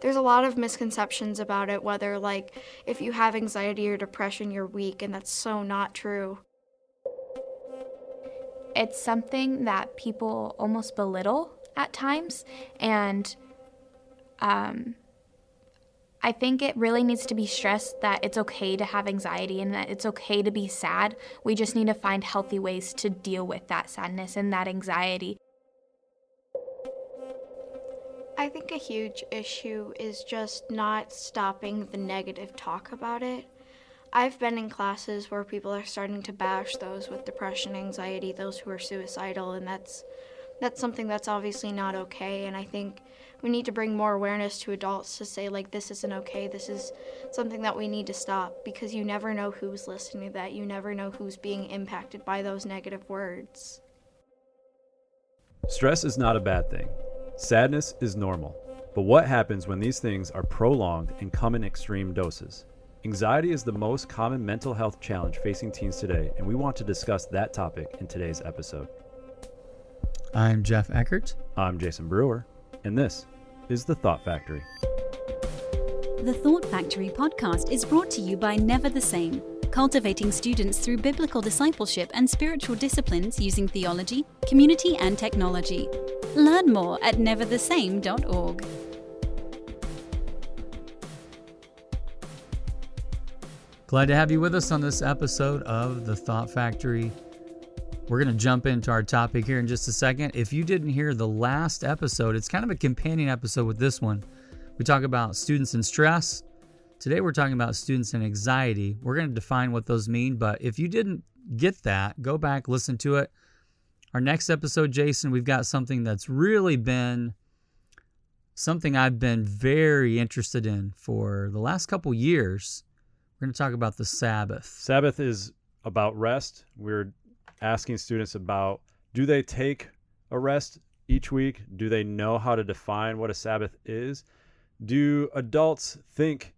there's a lot of misconceptions about it, whether, like, if you have anxiety or depression, you're weak, and that's so not true. It's something that people almost belittle at times, and um, I think it really needs to be stressed that it's okay to have anxiety and that it's okay to be sad. We just need to find healthy ways to deal with that sadness and that anxiety. I think a huge issue is just not stopping the negative talk about it. I've been in classes where people are starting to bash those with depression, anxiety, those who are suicidal, and that's that's something that's obviously not okay and I think we need to bring more awareness to adults to say like this isn't okay this is something that we need to stop because you never know who's listening to that you never know who's being impacted by those negative words stress is not a bad thing sadness is normal but what happens when these things are prolonged and come in extreme doses Anxiety is the most common mental health challenge facing teens today, and we want to discuss that topic in today's episode. I'm Jeff Eckert. I'm Jason Brewer, and this is The Thought Factory. The Thought Factory podcast is brought to you by Never the Same, cultivating students through biblical discipleship and spiritual disciplines using theology, community, and technology. Learn more at neverthesame.org. Glad to have you with us on this episode of The Thought Factory. We're going to jump into our topic here in just a second. If you didn't hear the last episode, it's kind of a companion episode with this one. We talk about students and stress. Today we're talking about students and anxiety. We're going to define what those mean, but if you didn't get that, go back, listen to it. Our next episode, Jason, we've got something that's really been something I've been very interested in for the last couple years we're going to talk about the Sabbath. Sabbath is about rest. We're asking students about do they take a rest each week? Do they know how to define what a Sabbath is? Do adults think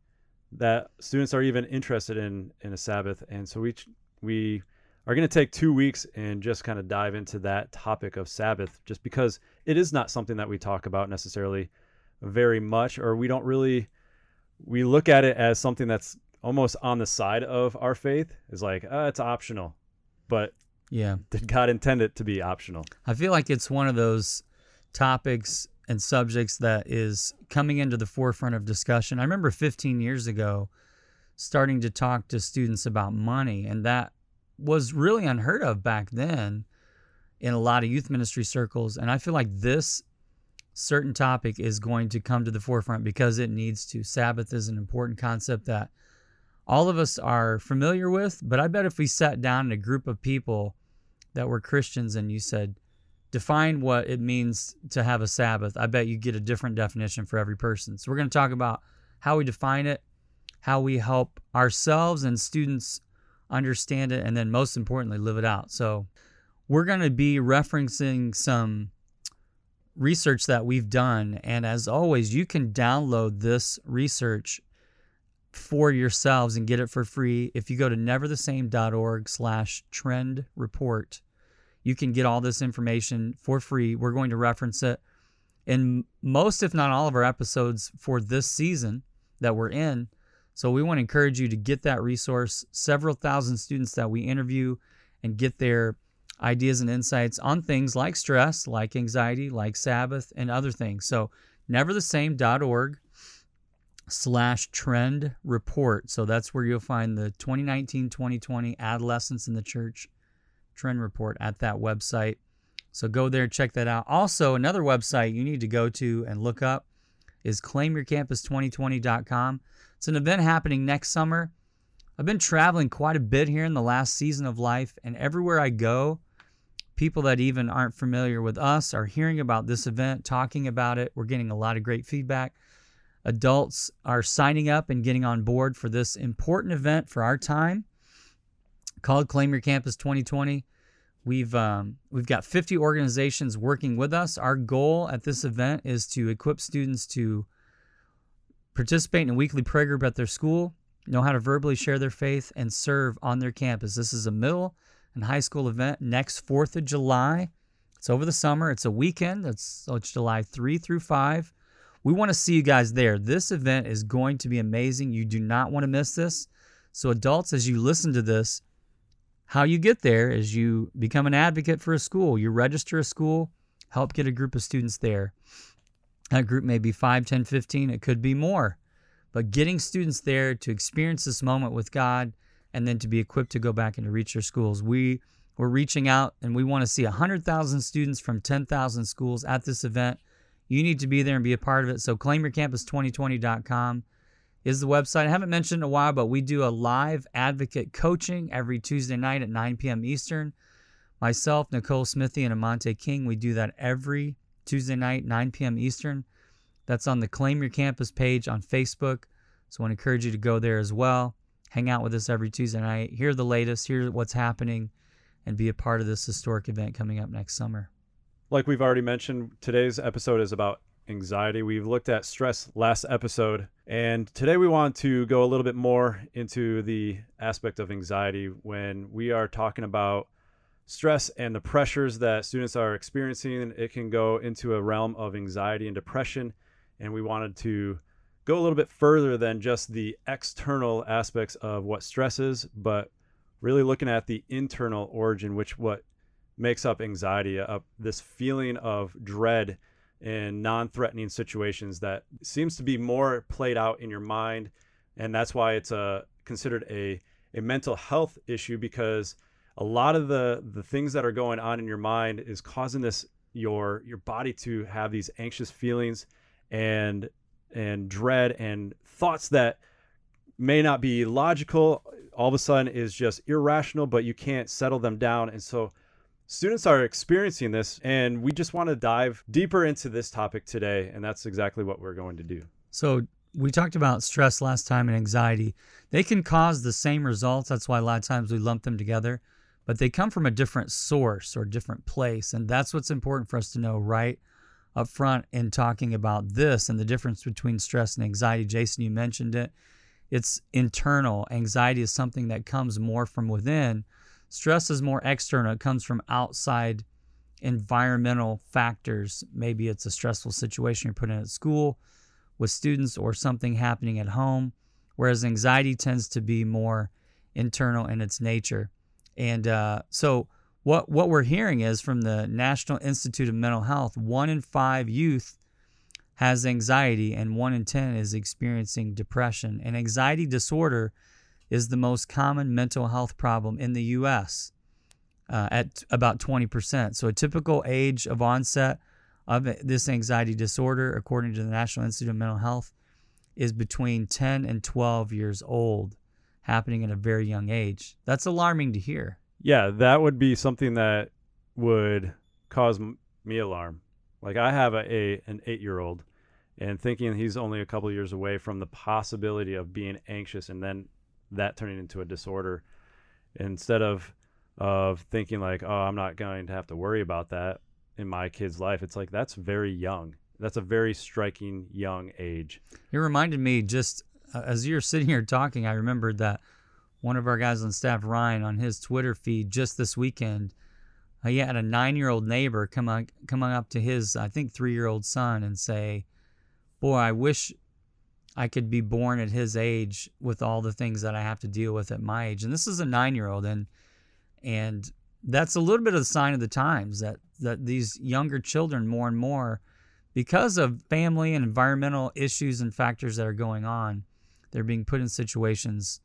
that students are even interested in in a Sabbath? And so we we are going to take two weeks and just kind of dive into that topic of Sabbath, just because it is not something that we talk about necessarily very much, or we don't really we look at it as something that's almost on the side of our faith is like, uh, it's optional. But yeah, did God intend it to be optional? I feel like it's one of those topics and subjects that is coming into the forefront of discussion. I remember 15 years ago starting to talk to students about money, and that was really unheard of back then in a lot of youth ministry circles. And I feel like this certain topic is going to come to the forefront because it needs to. Sabbath is an important concept that all of us are familiar with, but I bet if we sat down in a group of people that were Christians and you said, define what it means to have a Sabbath, I bet you get a different definition for every person. So we're going to talk about how we define it, how we help ourselves and students understand it, and then most importantly, live it out. So we're going to be referencing some research that we've done. And as always, you can download this research for yourselves and get it for free. If you go to neverthesame.org slash trend report, you can get all this information for free. We're going to reference it in most, if not all, of our episodes for this season that we're in. So we want to encourage you to get that resource. Several thousand students that we interview and get their ideas and insights on things like stress, like anxiety, like Sabbath, and other things. So neverthesame.org slash trend report. So that's where you'll find the 2019 2020 Adolescence in the Church trend report at that website. So go there, check that out. Also, another website you need to go to and look up is claimyourcampus2020.com. It's an event happening next summer. I've been traveling quite a bit here in the last season of life, and everywhere I go, people that even aren't familiar with us are hearing about this event, talking about it. We're getting a lot of great feedback adults are signing up and getting on board for this important event for our time called Claim Your Campus 2020. We've um, we've got 50 organizations working with us. Our goal at this event is to equip students to participate in a weekly prayer group at their school, know how to verbally share their faith, and serve on their campus. This is a middle and high school event next 4th of July. It's over the summer. It's a weekend. It's, so oh, it's July 3 through 5. we want to see you guys there. This event is going to be amazing. You do not want to miss this. So, adults, as you listen to this, how you get there is you become an advocate for a school. You register a school, help get a group of students there. That group may be 5, 10, 15, it could be more. But getting students there to experience this moment with God and then to be equipped to go back and to reach their schools. We we're reaching out and we want to see 100,000 students from 10,000 schools at this event. You need to be there and be a part of it. So claimyourcampus2020.com is the website. I haven't mentioned in a while, but we do a live advocate coaching every Tuesday night at 9 p.m. Eastern. Myself, Nicole Smithy, and Amante King, we do that every Tuesday night, 9 p.m. Eastern. That's on the Claim Your Campus page on Facebook. So I want to encourage you to go there as well. Hang out with us every Tuesday night, hear the latest, hear what's happening, and be a part of this historic event coming up next summer. Like we've already mentioned, today's episode is about anxiety. We've looked at stress last episode, and today we want to go a little bit more into the aspect of anxiety when we are talking about stress and the pressures that students are experiencing. It can go into a realm of anxiety and depression, and we wanted to go a little bit further than just the external aspects of what stress is, but really looking at the internal origin, which what makes up anxiety, uh, this feeling of dread in non-threatening situations that seems to be more played out in your mind, and that's why it's a uh, considered a a mental health issue because a lot of the the things that are going on in your mind is causing this your your body to have these anxious feelings and and dread and thoughts that may not be logical all of a sudden is just irrational but you can't settle them down. And so students are experiencing this and we just want to dive deeper into this topic today and that's exactly what we're going to do. So we talked about stress last time and anxiety. They can cause the same results. That's why a lot of times we lump them together but they come from a different source or different place and that's what's important for us to know right up front in talking about this and the difference between stress and anxiety. Jason, you mentioned it. It's internal. Anxiety is something that comes more from within. Stress is more external. It comes from outside environmental factors. Maybe it's a stressful situation you're put in at school with students or something happening at home. Whereas anxiety tends to be more internal in its nature. And uh, so, what what we're hearing is from the National Institute of Mental Health, one in five youth has anxiety, and one in ten is experiencing depression. And anxiety disorder is the most common mental health problem in the U.S. Uh, at about 20%. So a typical age of onset of this anxiety disorder, according to the National Institute of Mental Health, is between 10 and 12 years old, happening at a very young age. That's alarming to hear. Yeah, that would be something that would cause me alarm. Like I have a, a an 8-year-old and thinking he's only a couple years away from the possibility of being anxious and then that turning into a disorder instead of of thinking like, "Oh, I'm not going to have to worry about that in my kid's life." It's like that's very young. That's a very striking young age. It reminded me just as you're sitting here talking, I remembered that one of our guys on staff, Ryan, on his Twitter feed just this weekend, uh, he had a nine-year-old neighbor come on, come up to his, I think, three-year-old son and say, "Boy, I wish I could be born at his age with all the things that I have to deal with at my age." And this is a nine-year-old, and and that's a little bit of the sign of the times that that these younger children more and more, because of family and environmental issues and factors that are going on, they're being put in situations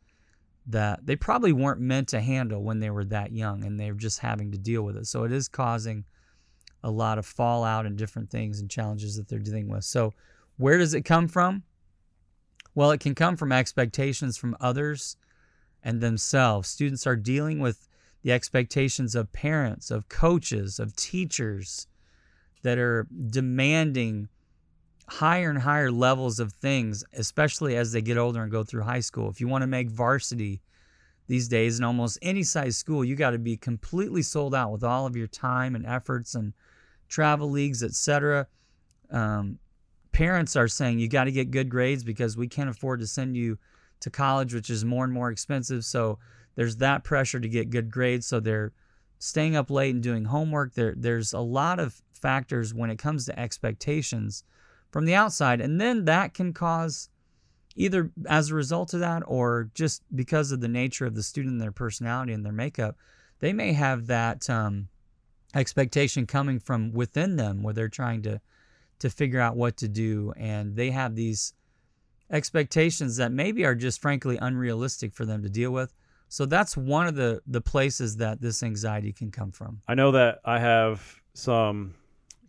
that they probably weren't meant to handle when they were that young and they're just having to deal with it. So it is causing a lot of fallout and different things and challenges that they're dealing with. So, where does it come from? Well, it can come from expectations from others and themselves. Students are dealing with the expectations of parents, of coaches, of teachers that are demanding higher and higher levels of things, especially as they get older and go through high school. If you want to make varsity these days in almost any size school, you got to be completely sold out with all of your time and efforts and travel leagues, etc. Um, parents are saying you got to get good grades because we can't afford to send you to college, which is more and more expensive. So there's that pressure to get good grades. So they're staying up late and doing homework. There, there's a lot of factors when it comes to expectations from the outside. And then that can cause either as a result of that or just because of the nature of the student and their personality and their makeup, they may have that um, expectation coming from within them where they're trying to to figure out what to do and they have these expectations that maybe are just frankly unrealistic for them to deal with. So that's one of the the places that this anxiety can come from. I know that I have some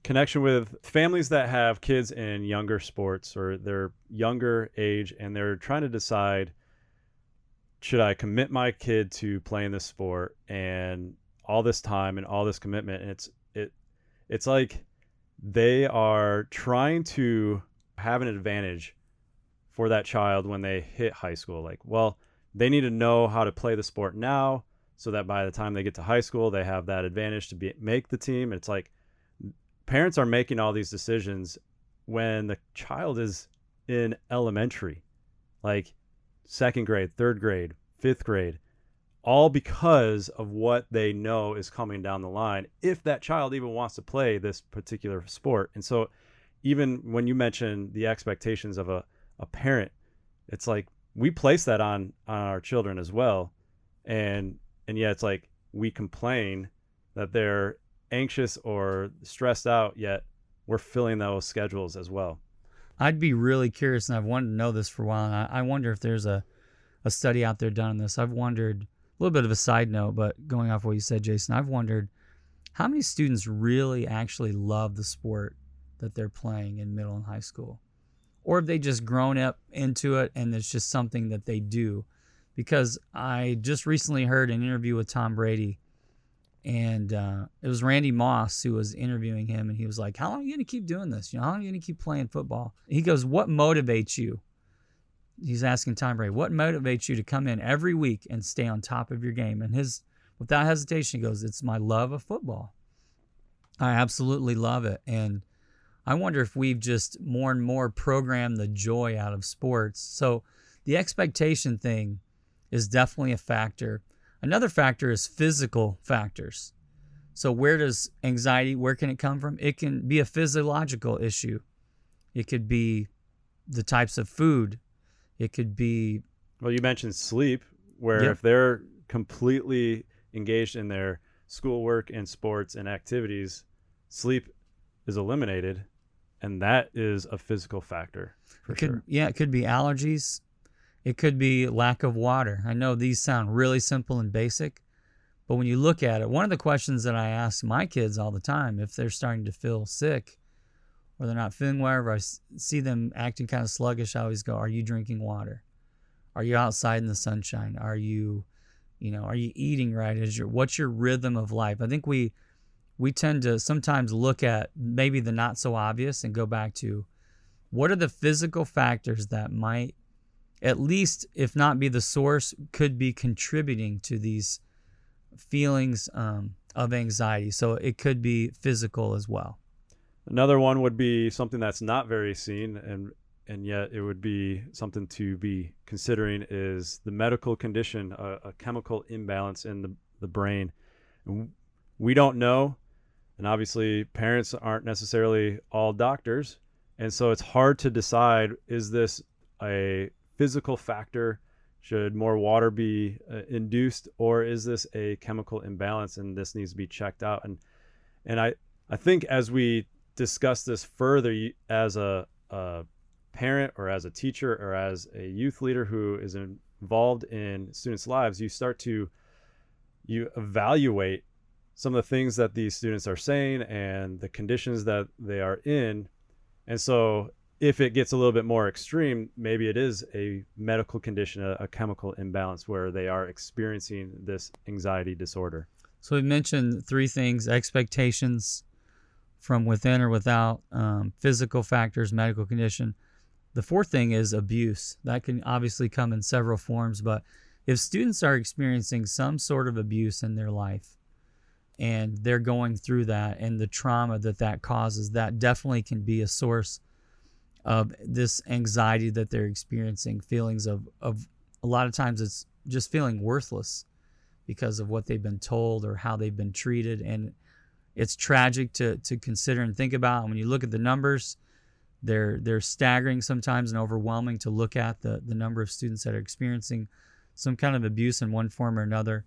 connection with families that have kids in younger sports or they're younger age and they're trying to decide should I commit my kid to playing this sport and all this time and all this commitment and it's it it's like they are trying to have an advantage for that child when they hit high school. Like, well, they need to know how to play the sport now so that by the time they get to high school, they have that advantage to be make the team. It's like parents are making all these decisions when the child is in elementary, like second grade, third grade, fifth grade, all because of what they know is coming down the line if that child even wants to play this particular sport. And so, even when you mention the expectations of a a parent, it's like we place that on on our children as well, and and yeah, it's like we complain that they're anxious or stressed out, yet we're filling those schedules as well. I'd be really curious, and I've wanted to know this for a while. And I, wonder if there's a a study out there done on this. I've wondered a little bit of a side note, but going off what you said, Jason, I've wondered how many students really actually love the sport that they're playing in middle and high school or have they just grown up into it and it's just something that they do? Because I just recently heard an interview with Tom Brady, and uh, it was Randy Moss who was interviewing him, and he was like, "How long are you gonna keep doing this? You know, how long are you gonna keep playing football?" He goes, "What motivates you?" He's asking Tom Brady, "What motivates you to come in every week and stay on top of your game?" And his, without hesitation, he goes, "It's my love of football. I absolutely love it, and." I wonder if we've just more and more programmed the joy out of sports. So the expectation thing is definitely a factor. Another factor is physical factors. So where does anxiety where can it come from? It can be a physiological issue. It could be the types of food. It could be well you mentioned sleep where if they're completely engaged in their schoolwork and sports and activities, sleep is eliminated and that is a physical factor for it could, sure. Yeah, it could be allergies. It could be lack of water. I know these sound really simple and basic, but when you look at it, one of the questions that I ask my kids all the time if they're starting to feel sick or they're not feeling well, or I see them acting kind of sluggish, I always go, Are you drinking water? Are you outside in the sunshine? Are you, you know, are you eating right? Is your what's your rhythm of life? I think we we tend to sometimes look at maybe the not so obvious and go back to what are the physical factors that might at least if not be the source could be contributing to these feelings um, of anxiety. So it could be physical as well. Another one would be something that's not very seen and and yet it would be something to be considering is the medical condition a, a chemical imbalance in the, the brain. We don't know and obviously parents aren't necessarily all doctors and so it's hard to decide is this a physical factor should more water be uh, induced or is this a chemical imbalance and this needs to be checked out and and i i think as we discuss this further as a, a parent or as a teacher or as a youth leader who is involved in students lives you start to you evaluate some of the things that these students are saying and the conditions that they are in. And so if it gets a little bit more extreme, maybe it is a medical condition, a, a chemical imbalance where they are experiencing this anxiety disorder. So we mentioned three things expectations from within or without, um, physical factors, medical condition. The fourth thing is abuse. That can obviously come in several forms, but if students are experiencing some sort of abuse in their life, and they're going through that and the trauma that that causes that definitely can be a source of this anxiety that they're experiencing feelings of of a lot of times it's just feeling worthless because of what they've been told or how they've been treated. And it's tragic to to consider and think about. And when you look at the numbers they're they're staggering sometimes and overwhelming to look at the the number of students that are experiencing some kind of abuse in one form or another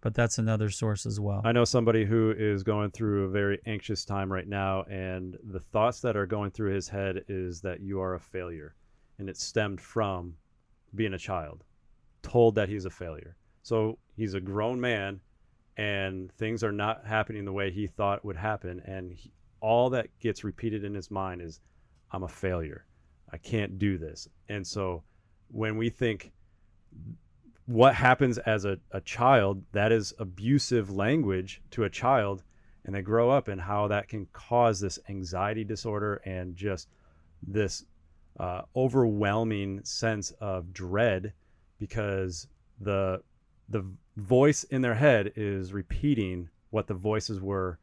but that's another source as well I know somebody who is going through a very anxious time right now, and the thoughts that are going through his head is that you are a failure, and it stemmed from being a child, told that he's a failure. So he's a grown man, and things are not happening the way he thought would happen, and he, all that gets repeated in his mind is, "I'm a failure. I can't do this." And so when we think what happens as a, a child that is abusive language to a child and they grow up and how that can cause this anxiety disorder and just this uh, overwhelming sense of dread because the the voice in their head is repeating what the voices were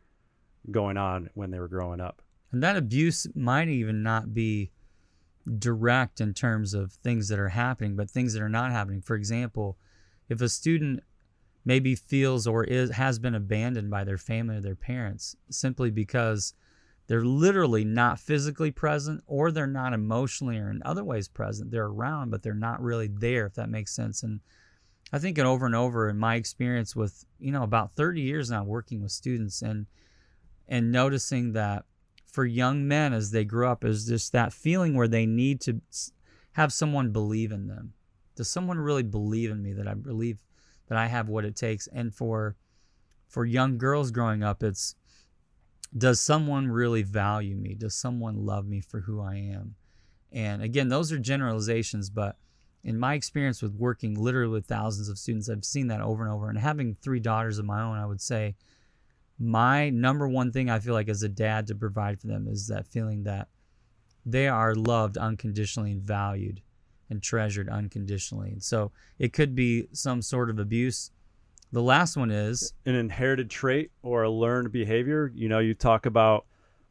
going on when they were growing up. And that abuse might even not be direct in terms of things that are happening, but things that are not happening. For example, if a student maybe feels or is has been abandoned by their family or their parents simply because they're literally not physically present or they're not emotionally or in other ways present. They're around, but they're not really there, if that makes sense. And I think and over and over in my experience with, you know, about 30 years now working with students and and noticing that for young men as they grow up is just that feeling where they need to have someone believe in them. Does someone really believe in me that I believe that I have what it takes? And for for young girls growing up, it's does someone really value me? Does someone love me for who I am? And again, those are generalizations, but in my experience with working literally with thousands of students, I've seen that over and over. And having three daughters of my own, I would say my number one thing I feel like as a dad to provide for them is that feeling that they are loved unconditionally and valued and treasured unconditionally. And so it could be some sort of abuse. The last one is an inherited trait or a learned behavior. You know, you talk about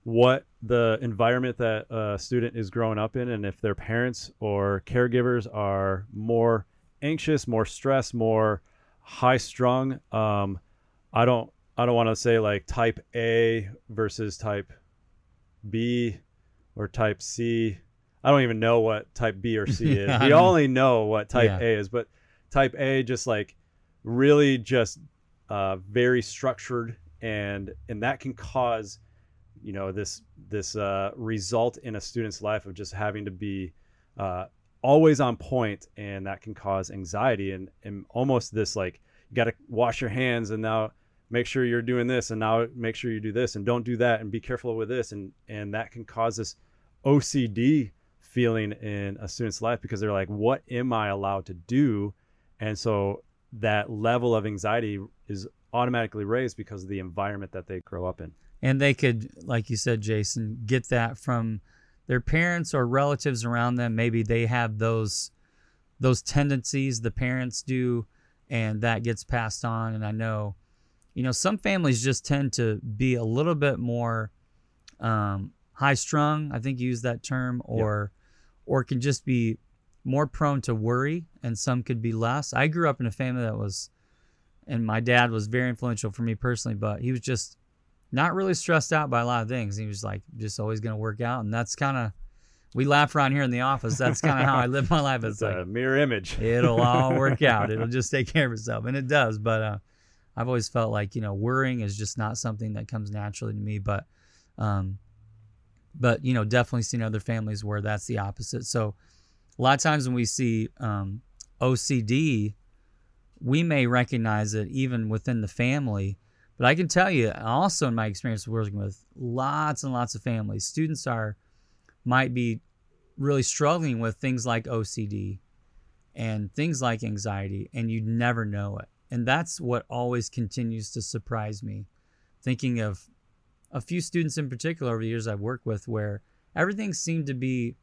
what the environment that a student is growing up in, and if their parents or caregivers are more anxious, more stressed, more high strung. Um, I don't, I don't want to say like type A versus type B or type C. I don't even know what type B or C is. We only know what type Yeah. A is, but type A just like really just uh, very structured and and that can cause you know this this uh, result in a student's life of just having to be uh, always on point and that can cause anxiety and, and almost this like you got to wash your hands and now make sure you're doing this and now make sure you do this and don't do that and be careful with this. And and that can cause this OCD feeling in a student's life because they're like what am I allowed to do? And so that level of anxiety is automatically raised because of the environment that they grow up in. And they could like you said jason get that from their parents or relatives around them. Maybe they have those those tendencies the parents do and that gets passed on. And i know you know some families just tend to be a little bit more um, high strung i think you use that term or or can just be more prone to worry and some could be less i grew up in a family that was and my dad was very influential for me personally but he was just not really stressed out by a lot of things. He was like just always going to work out, and that's kind of we laugh around here in the office. That's kind of how I live my life. It's it's a mirror image it'll all work out. It'll just take care of itself, and it does. But uh, I've always felt like you know worrying is just not something that comes naturally to me. But um, but you know definitely seen other families where that's the opposite. So a lot of times when we see um, OCD, we may recognize it even within the family. But I can tell you, also in my experience working with lots and lots of families, students are might be really struggling with things like OCD and things like anxiety, and you'd never know it. And that's what always continues to surprise me. Thinking of a few students in particular over the years I've worked with where everything seemed to be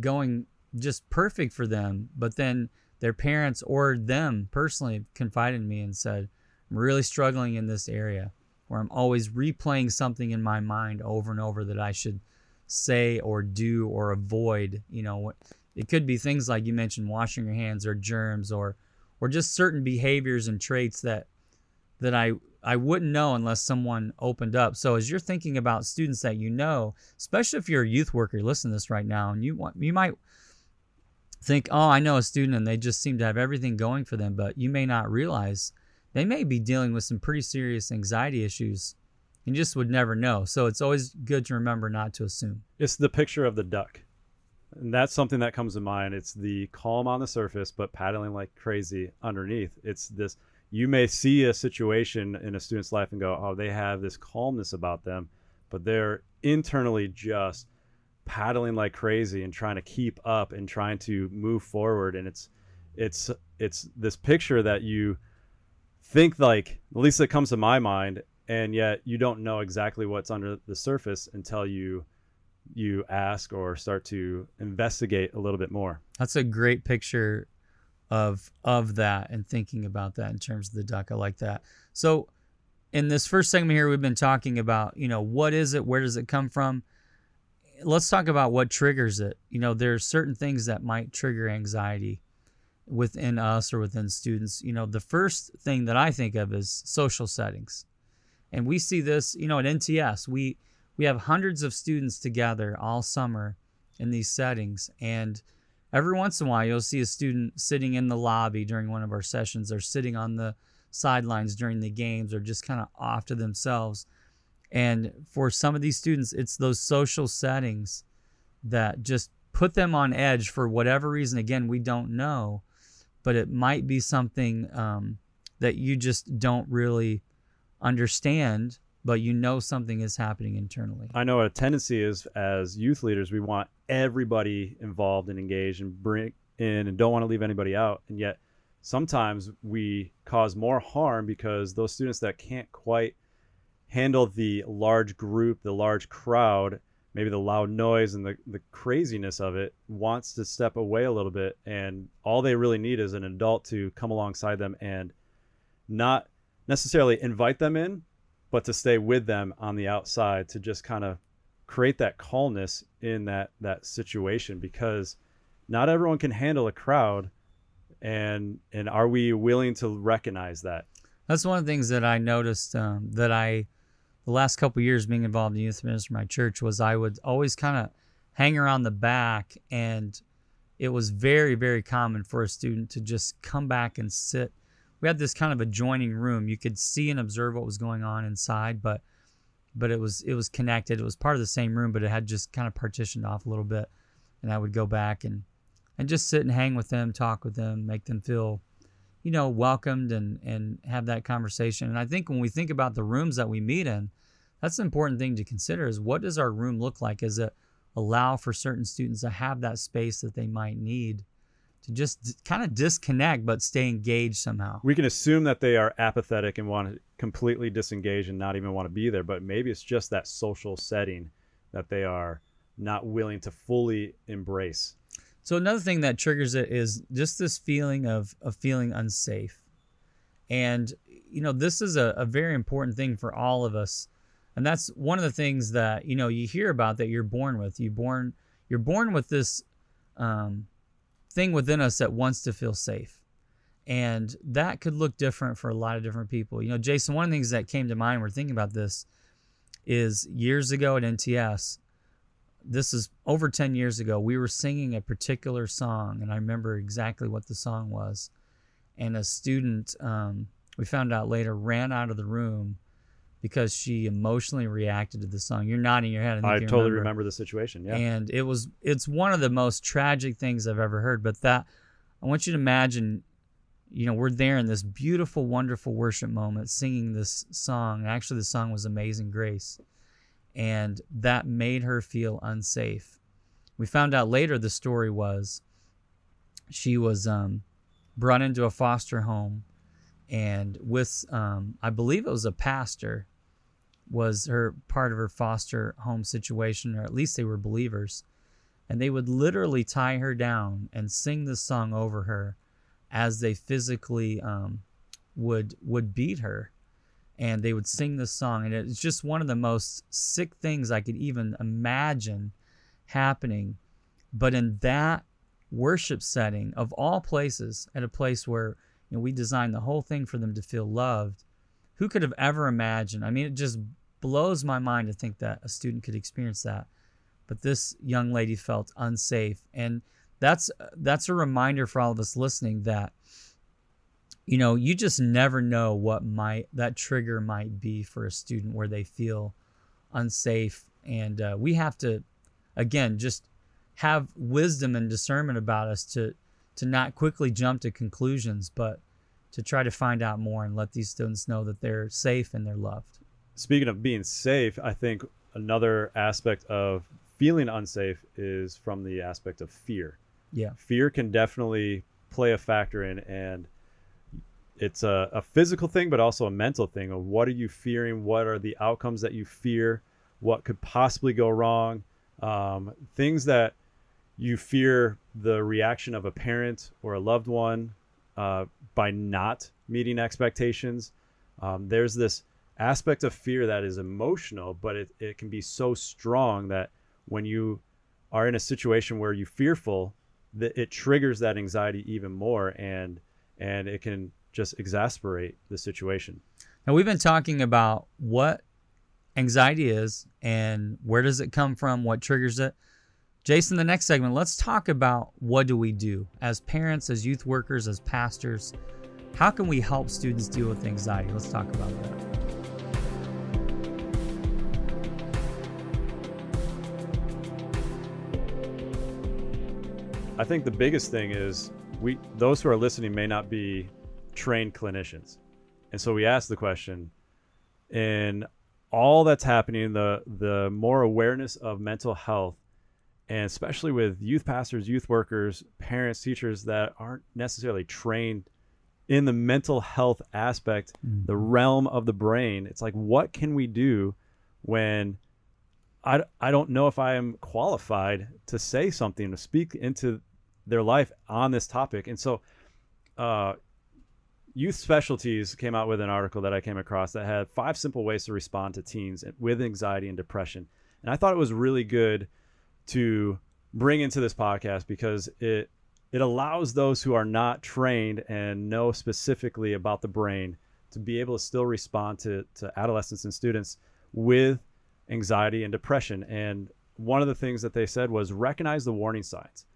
going just perfect for them, but then their parents or them personally confided in me and said, I'm really struggling in this area where I'm always replaying something in my mind over and over that I should say or do or avoid. You know, it could be things like you mentioned washing your hands or germs or or just certain behaviors and traits that that I I wouldn't know unless someone opened up. So as you're thinking about students that you know, especially if you're a youth worker, listen to this right now, and you want you might think, oh, I know a student and they just seem to have everything going for them, but you may not realize they may be dealing with some pretty serious anxiety issues. And you just would never know. So it's always good to remember not to assume. It's the picture of the duck. And that's something that comes to mind. It's the calm on the surface, but paddling like crazy underneath. It's this you may see a situation in a student's life and go, oh, they have this calmness about them, but they're internally just paddling like crazy and trying to keep up and trying to move forward. And it's, it's, it's this picture that you think like, at least it comes to my mind, and yet you don't know exactly what's under the surface until you you ask or start to investigate a little bit more. That's a great picture of of that and thinking about that in terms of the duck. I like that. So in this first segment here, we've been talking about, you know, what is it? Where does it come from? Let's talk about what triggers it. You know, there's certain things that might trigger anxiety within us or within students. You know, the first thing that I think of is social settings. And we see this, you know, at NTS. We we have hundreds of students together all summer in these settings and every once in a while you'll see a student sitting in the lobby during one of our sessions or sitting on the sidelines during the games or just kind of off to themselves. And for some of these students it's those social settings that just put them on edge for whatever reason. Again we don't know but it might be something um, that you just don't really understand but you know something is happening internally. I know a tendency is as youth leaders, we want everybody involved and engaged and bring in and don't want to leave anybody out. And yet sometimes we cause more harm because those students that can't quite handle the large group, the large crowd, maybe the loud noise and the, the craziness of it wants to step away a little bit. And all they really need is an adult to come alongside them and not necessarily invite them in, but to stay with them on the outside to just kind of create that calmness in that that situation because not everyone can handle a crowd and and are we willing to recognize that? That's one of the things that i noticed um, that i the last couple years being involved in youth ministry in my church was i would always kind of hang around the back and it was very very common for a student to just come back and sit we had this kind of adjoining room. You could see and observe what was going on inside, but but it was it was connected. It was part of the same room, but it had just kind of partitioned off a little bit. And I would go back and and just sit and hang with them, talk with them, make them feel, you know, welcomed and and have that conversation. And I think when we think about the rooms that we meet in, that's an important thing to consider is what does our room look like? Is it allow for certain students to have that space that they might need? To just kind of disconnect but stay engaged somehow. We can assume that they are apathetic and want to completely disengage and not even want to be there, but maybe it's just that social setting that they are not willing to fully embrace. So another thing that triggers it is just this feeling of of feeling unsafe. And you know, this is a, a very important thing for all of us. And that's one of the things that, you know, you hear about that you're born with. You born you're born with this um, thing within us that wants to feel safe. And that could look different for a lot of different people. You know, Jason, one of the things that came to mind, we're thinking about this, is years ago at NTS, this is over 10 years ago, we were singing a particular song, and I remember exactly what the song was. And a student, um, we found out later, ran out of the room because she emotionally reacted to the song. You're nodding your head. I, I totally remember. remember the situation. Yeah. And it was it's one of the most tragic things I've ever heard. But that I want you to imagine, you know, we're there in this beautiful, wonderful worship moment, singing this song. Actually, the song was "Amazing Grace," and that made her feel unsafe. We found out later the story was she was um, brought into a foster home and with um, I believe it was a pastor was her part of her foster home situation, or at least they were believers, and they would literally tie her down and sing this song over her as they physically um, would would beat her, and they would sing this song, and it's just one of the most sick things I could even imagine happening, but in that worship setting of all places, at a place where you know, we designed the whole thing for them to feel loved. Who could have ever imagined? I mean, it just blows my mind to think that a student could experience that. But this young lady felt unsafe, and that's that's a reminder for all of us listening that you know you just never know what might that trigger might be for a student where they feel unsafe, and uh, we have to again just have wisdom and discernment about us to to not quickly jump to conclusions, but to try to find out more and let these students know that they're safe and they're loved. Speaking of being safe, I think another aspect of feeling unsafe is from the aspect of fear. Yeah. Fear can definitely play a factor in, and it's a, a physical thing, but also a mental thing of what are you fearing? What are the outcomes that you fear? What could possibly go wrong? Um, things that you fear the reaction of a parent or a loved one uh, by not meeting expectations. Um, there's this aspect of fear that is emotional, but it, it can be so strong that when you are in a situation where you're fearful, that it triggers that anxiety even more and and it can just exasperate the situation. Now we've been talking about what anxiety is and where does it come from, what triggers it. Jason, the next segment, let's talk about what do we do as parents, as youth workers, as pastors. How can we help students deal with anxiety? Let's talk about that. I think the biggest thing is we those who are listening may not be trained clinicians. And so we ask the question in all that's happening, the the more awareness of mental health and especially with youth pastors, youth workers, parents, teachers that aren't necessarily trained in the mental health aspect, mm. the realm of the brain. It's like what can we do when I, I don't know if I am qualified to say something, to speak into their life on this topic. And so, uh, Youth Specialties came out with an article that I came across that had five simple ways to respond to teens with anxiety and depression. And I thought it was really good to bring into this podcast because it it allows those who are not trained and know specifically about the brain to be able to still respond to, to adolescents and students with anxiety and depression. And one of the things that they said was recognize the warning signs.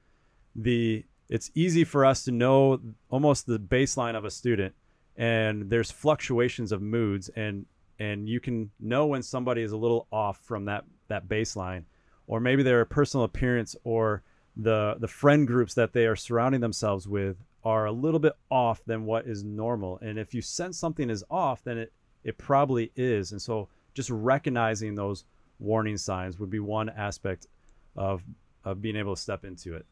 The it's easy for us to know almost the baseline of a student and there's fluctuations of moods and and you can know when somebody is a little off from that that baseline or maybe their personal appearance or the the friend groups that they are surrounding themselves with are a little bit off than what is normal. And if you sense something is off then it it probably is. And so just recognizing those warning signs would be one aspect of of being able to step into it.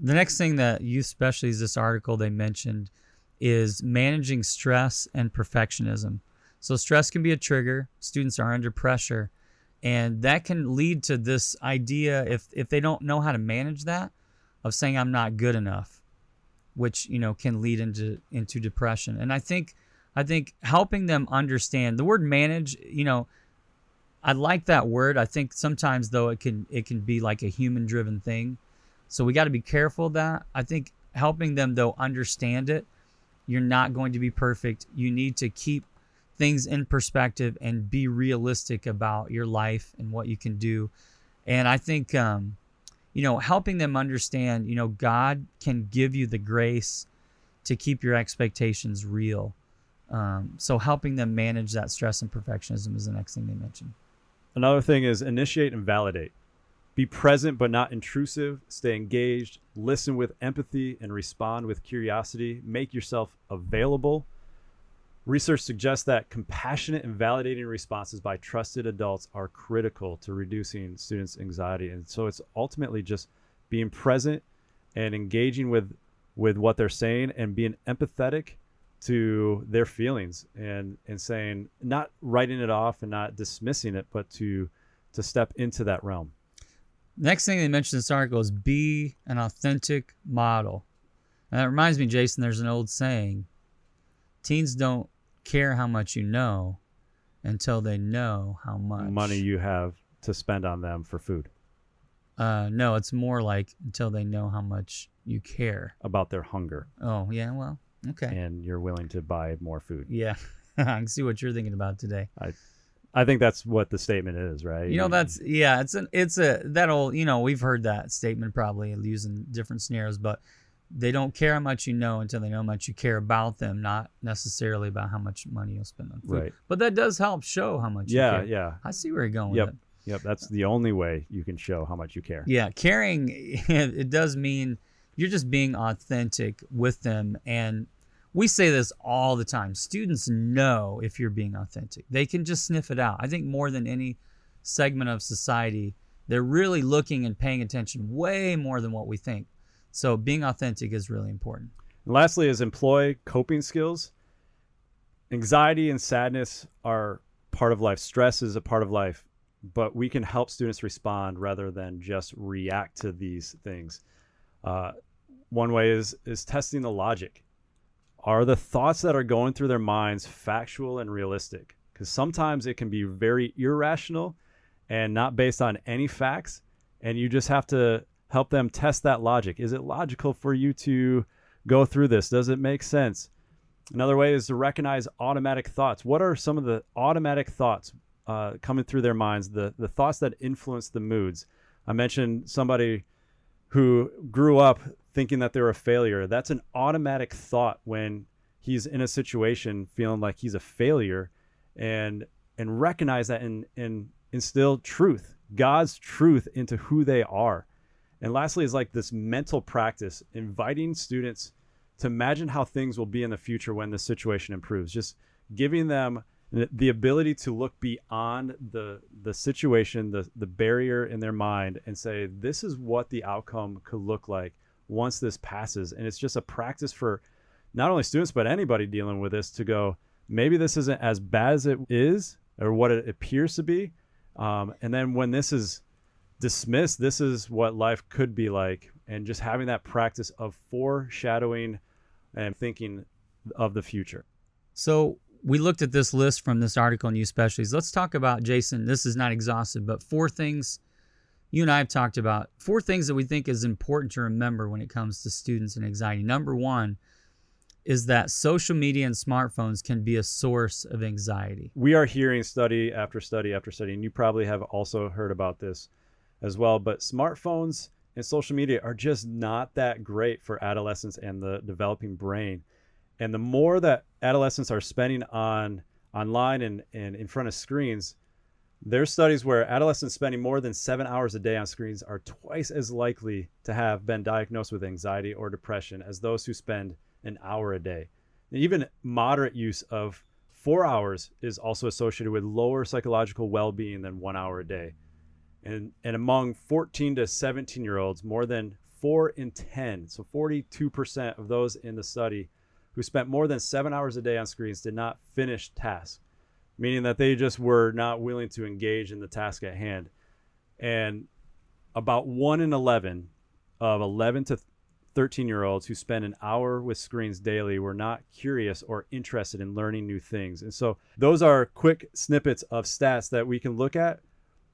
The next thing that youth specialties this article they mentioned is managing stress and perfectionism. So stress can be a trigger. Students are under pressure and that can lead to this idea if if they don't know how to manage that of saying i'm not good enough which you know can lead into into depression. And i think i think helping them understand the word manage you know i like that word. I think sometimes though it can it can be like a human driven thing. So we got to be careful of that. I think helping them though understand it you're not going to be perfect. You need to keep things in perspective and be realistic about your life and what you can do. And I think, um, you know, helping them understand, you know, God can give you the grace to keep your expectations real. Um, so helping them manage that stress and perfectionism is the next thing they mentioned. Another thing is initiate and validate. Be present but not intrusive. Stay engaged. Listen with empathy and respond with curiosity. Make yourself available Research suggests that compassionate and validating responses by trusted adults are critical to reducing students' anxiety. And so it's ultimately just being present and engaging with with what they're saying and being empathetic to their feelings and and saying not writing it off and not dismissing it, but to to step into that realm. Next thing they mentioned in this article is be an authentic model. And that reminds me, Jason, there's an old saying teens don't care how much you know until they know how much money you have to spend on them for food. Uh, no, it's more like until they know how much you care about their hunger. Oh yeah, well, okay. And you're willing to buy more food. Yeah. I can see what you're thinking about today. I I think that's what the statement is, right? You know, that's yeah, it's an it's a that'll you know we've heard that statement probably using different scenarios, but they don't care how much you know until they know how much you care about them, not necessarily about how much money you'll spend on food. Right. But that does help show how much. yeah, you care. yeah. I see where you're going Yep. Yep, that's the only way you can show how much you care. Yeah, caring it does mean you're just being authentic with them and we say this all the time. Students know if you're being authentic. They can just sniff it out. I think more than any segment of society, they're really looking and paying attention way more than what we think. So being authentic is really important. And lastly, is employ coping skills. Anxiety and sadness are part of life. Stress is a part of life, but we can help students respond rather than just react to these things. Uh, one way is is testing the logic. Are the thoughts that are going through their minds factual and realistic? Because sometimes it can be very irrational and not based on any facts, and you just have to help them test that logic. Is it logical for you to go through this? Does it make sense? Another way is to recognize automatic thoughts. What are some of the automatic thoughts uh, coming through their minds, the, the thoughts that influence the moods? I mentioned somebody who grew up thinking that they're a failure. That's an automatic thought when he's in a situation feeling like he's a failure and and recognize that and, and instill truth, God's truth into who they are. And lastly, is like this mental practice, inviting students to imagine how things will be in the future when the situation improves. Just giving them the ability to look beyond the the situation, the the barrier in their mind, and say, "This is what the outcome could look like once this passes." And it's just a practice for not only students but anybody dealing with this to go, maybe this isn't as bad as it is or what it appears to be. Um, and then when this is dismissed, this is what life could be like. And just having that practice of foreshadowing and thinking of the future. So we looked at this list from this article in Youth Specialties. Let's talk about Jason. This is not exhaustive, but four things you and I have talked about. Four things that we think is important to remember when it comes to students and anxiety. Number one is that social media and smartphones can be a source of anxiety. We are hearing study after study after study, and you probably have also heard about this as well. But smartphones and social media are just not that great for adolescents and the developing brain. And the more that adolescents are spending on online and, and in front of screens, there's studies where adolescents spending more than seven hours a day on screens are twice as likely to have been diagnosed with anxiety or depression as those who spend an hour a day. And even moderate use of four hours is also associated with lower psychological well being than one hour a day. And, and among 14 to 17 year olds, more than four in 10, so 42% of those in the study who spent more than seven hours a day on screens did not finish tasks, meaning that they just were not willing to engage in the task at hand. And about one in 11 of 11 to 13 year olds who spend an hour with screens daily were not curious or interested in learning new things. And so, those are quick snippets of stats that we can look at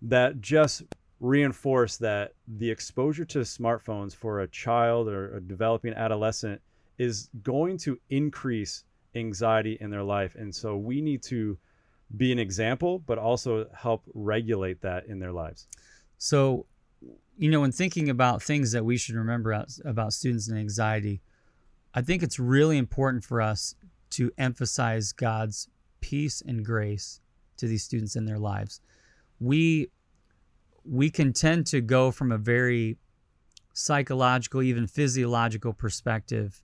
that just reinforce that the exposure to smartphones for a child or a developing adolescent is going to increase anxiety in their life. And so, we need to be an example, but also help regulate that in their lives. So, you know, when thinking about things that we should remember about students and anxiety, I think it's really important for us to emphasize God's peace and grace to these students in their lives. We we can tend to go from a very psychological, even physiological perspective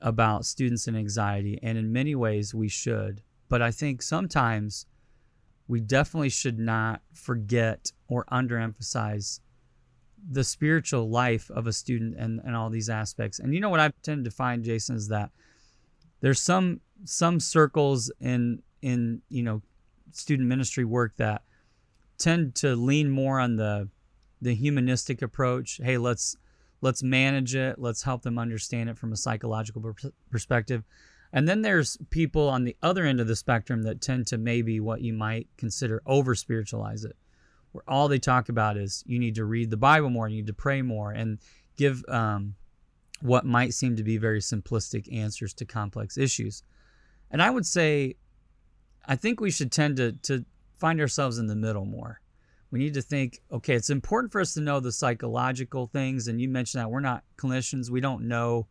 about students and anxiety, and in many ways we should. But I think sometimes we definitely should not forget or underemphasize the spiritual life of a student and, and all these aspects. And you know what I tend to find, Jason, is that there's some some circles in in you know student ministry work that tend to lean more on the the humanistic approach. Hey, let's let's manage it. Let's help them understand it from a psychological per- perspective. And then there's people on the other end of the spectrum that tend to maybe what you might consider over spiritualize it, where all they talk about is you need to read the Bible more, you need to pray more, and give um, what might seem to be very simplistic answers to complex issues. And I would say I think we should tend to to find ourselves in the middle more. We need to think, okay, it's important for us to know the psychological things. And you mentioned that we're not clinicians. We don't know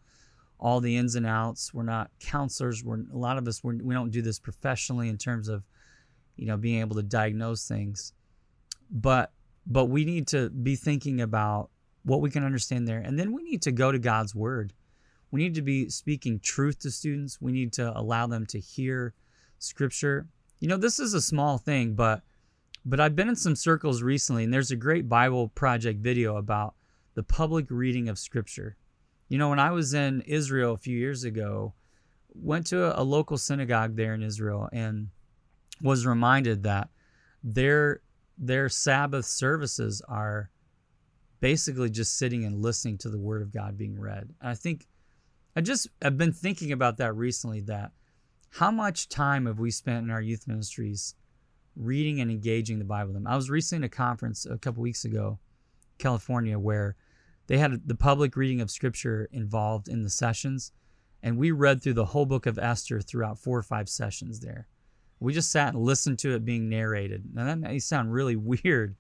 all the ins and outs. We're not counselors. We're a lot of us we're, we don't do this professionally in terms of, you know, being able to diagnose things. But but we need to be thinking about what we can understand there, and then we need to go to God's word. We need to be speaking truth to students. We need to allow them to hear scripture. You know, this is a small thing, but but I've been in some circles recently and there's a great Bible project video about the public reading of scripture. You know, when I was in Israel a few years ago, went to a, a local synagogue there in Israel and was reminded that their their Sabbath services are basically just sitting and listening to the word of God being read. And I think I just I've been thinking about that recently that how much time have we spent in our youth ministries reading and engaging the Bible them? I was recently at a conference a couple weeks ago, California, where they had the public reading of scripture involved in the sessions, and we read through the whole book of Esther throughout four or five sessions there. We just sat and listened to it being narrated. Now that may sound really weird,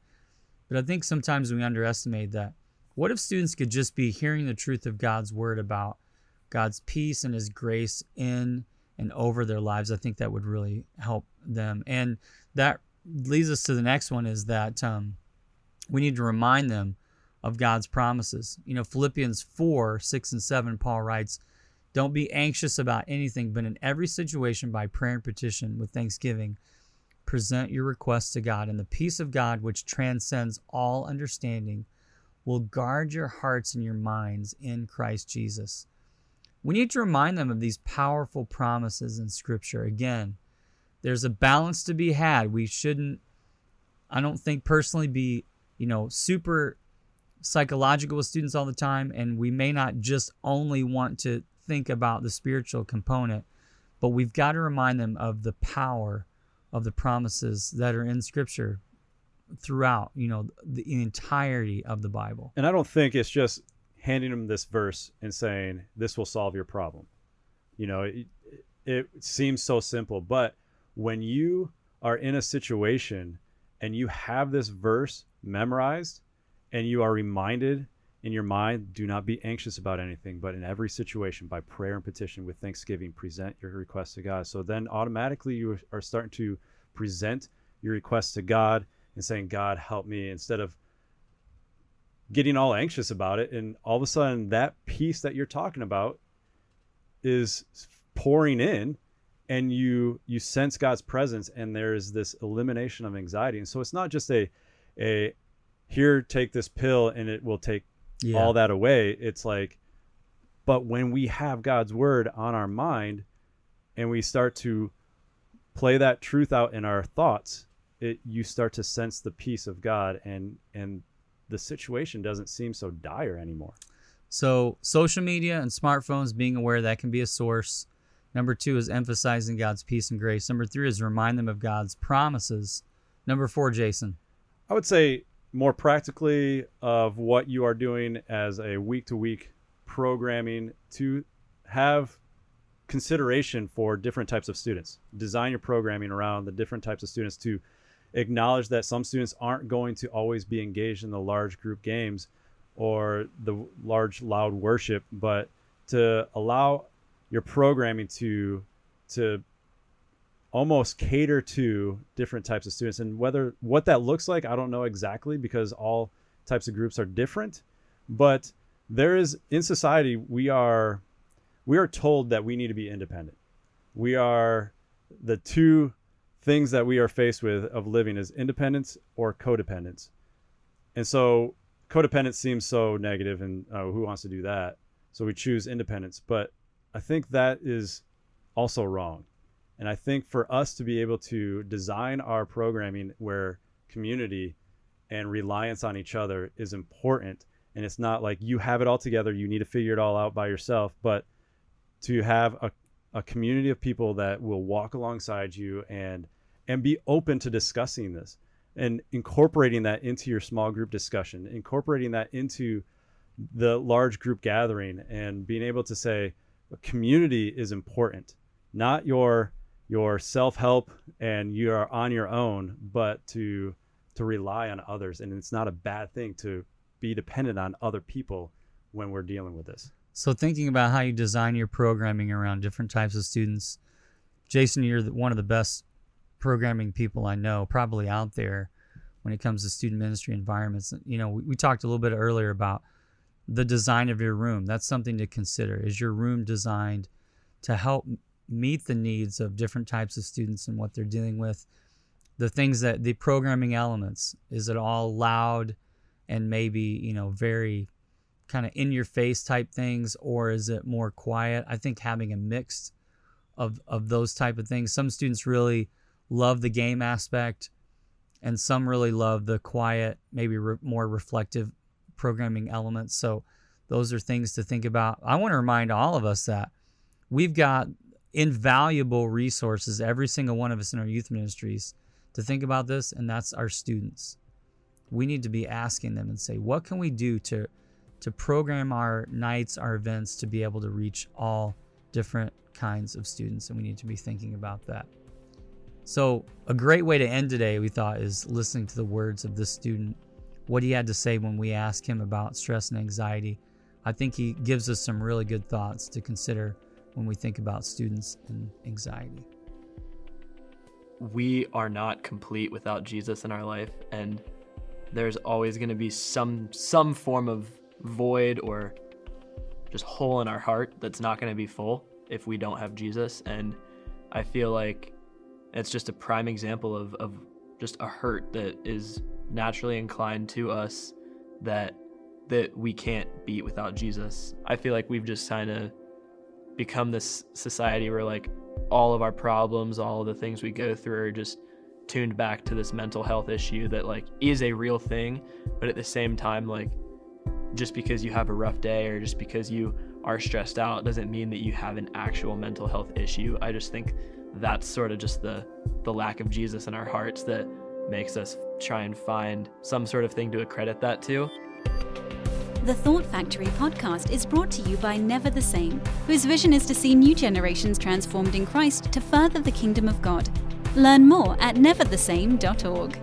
but I think sometimes we underestimate that. What if students could just be hearing the truth of God's word about God's peace and his grace in and over their lives? I think that would really help them. And that leads us to the next one is that um, we need to remind them of God's promises. You know, Philippians 4 6 and 7, Paul writes, Don't be anxious about anything, but in every situation, by prayer and petition with thanksgiving, present your requests to God, and the peace of God, which transcends all understanding, will guard your hearts and your minds in Christ Jesus. We need to remind them of these powerful promises in Scripture. Again, there's a balance to be had. We shouldn't, I don't think personally, be, you know, super psychological with students all the time. And we may not just only want to think about the spiritual component, but we've got to remind them of the power of the promises that are in Scripture throughout, you know, the entirety of the Bible. And I don't think it's just handing them this verse and saying, this will solve your problem. You know, it, it seems so simple, but when you are in a situation and you have this verse memorized and you are reminded in your mind, do not be anxious about anything, but in every situation, by prayer and petition with thanksgiving, present your request to God. So then automatically you are starting to present your request to God and saying, God, help me, instead of getting all anxious about it. And all of a sudden, that peace that you're talking about is pouring in and you you sense God's presence and there's this elimination of anxiety. And so it's not just a a here take this pill and it will take yeah. all that away. It's like but when we have God's word on our mind and we start to play that truth out in our thoughts, it you start to sense the peace of God and and the situation doesn't seem so dire anymore. So social media and smartphones being aware that can be a source Number two is emphasizing God's peace and grace. Number three is remind them of God's promises. Number four, Jason. I would say more practically of what you are doing as a week to week programming to have consideration for different types of students. Design your programming around the different types of students to acknowledge that some students aren't going to always be engaged in the large group games or the large loud worship, but to allow your programming to to almost cater to different types of students. And whether what that looks like i don't know exactly because all types of groups are different but there is in society we are we are told that we need to be independent. We are the two things that we are faced with of living is independence or codependence. And so codependence seems so negative and oh, who wants to do that? So we choose independence. But I think that is also wrong. And I think for us to be able to design our programming where community and reliance on each other is important, and it's not like you have it all together, you need to figure it all out by yourself, but to have a, a community of people that will walk alongside you and and be open to discussing this and incorporating that into your small group discussion, incorporating that into the large group gathering and being able to say, community is important, not your your self-help and you are on your own but to to rely on others. And it's not a bad thing to be dependent on other people when we're dealing with this. So thinking about how you design your programming around different types of students, Jason, you're one of the best programming people I know, probably out there when it comes to student ministry environments. You know, we, we talked a little bit earlier about the design of your room. That's something to consider. Is your room designed to help meet the needs of different types of students and what they're dealing with? The things that the programming elements, is it all loud and maybe, you know, very kind of in your face type things or is it more quiet i think having a mix of of those type of things some students really love the game aspect and some really love the quiet maybe re- more reflective programming elements so those are things to think about i want to remind all of us that we've got invaluable resources every single one of us in our youth ministries to think about this and that's our students we need to be asking them and say what can we do to to program our nights, our events to be able to reach all different kinds of students. And we need to be thinking about that. So, a great way to end today, we thought, is listening to the words of this student, what he had to say when we asked him about stress and anxiety. I think he gives us some really good thoughts to consider when we think about students and anxiety. we are not complete without Jesus in our life and there's always going to be some some form of void or just hole in our heart that's not going to be full if we don't have Jesus and I feel like it's just a prime example of of just a hurt that is naturally inclined to us that that we can't beat without Jesus. I feel like we've just kind of become this society where like all of our problems, all of the things we go through are just tuned back to this mental health issue that like is a real thing, but at the same time like just because you have a rough day or just because you are stressed out doesn't mean that you have an actual mental health issue. I just think that's sort of just the the lack of Jesus in our hearts that makes us try and find some sort of thing to accredit that to. The Thought Factory podcast is brought to you by Never the Same, whose vision is to see new generations transformed in Christ to further the kingdom of God. Learn more at neverthesame.org.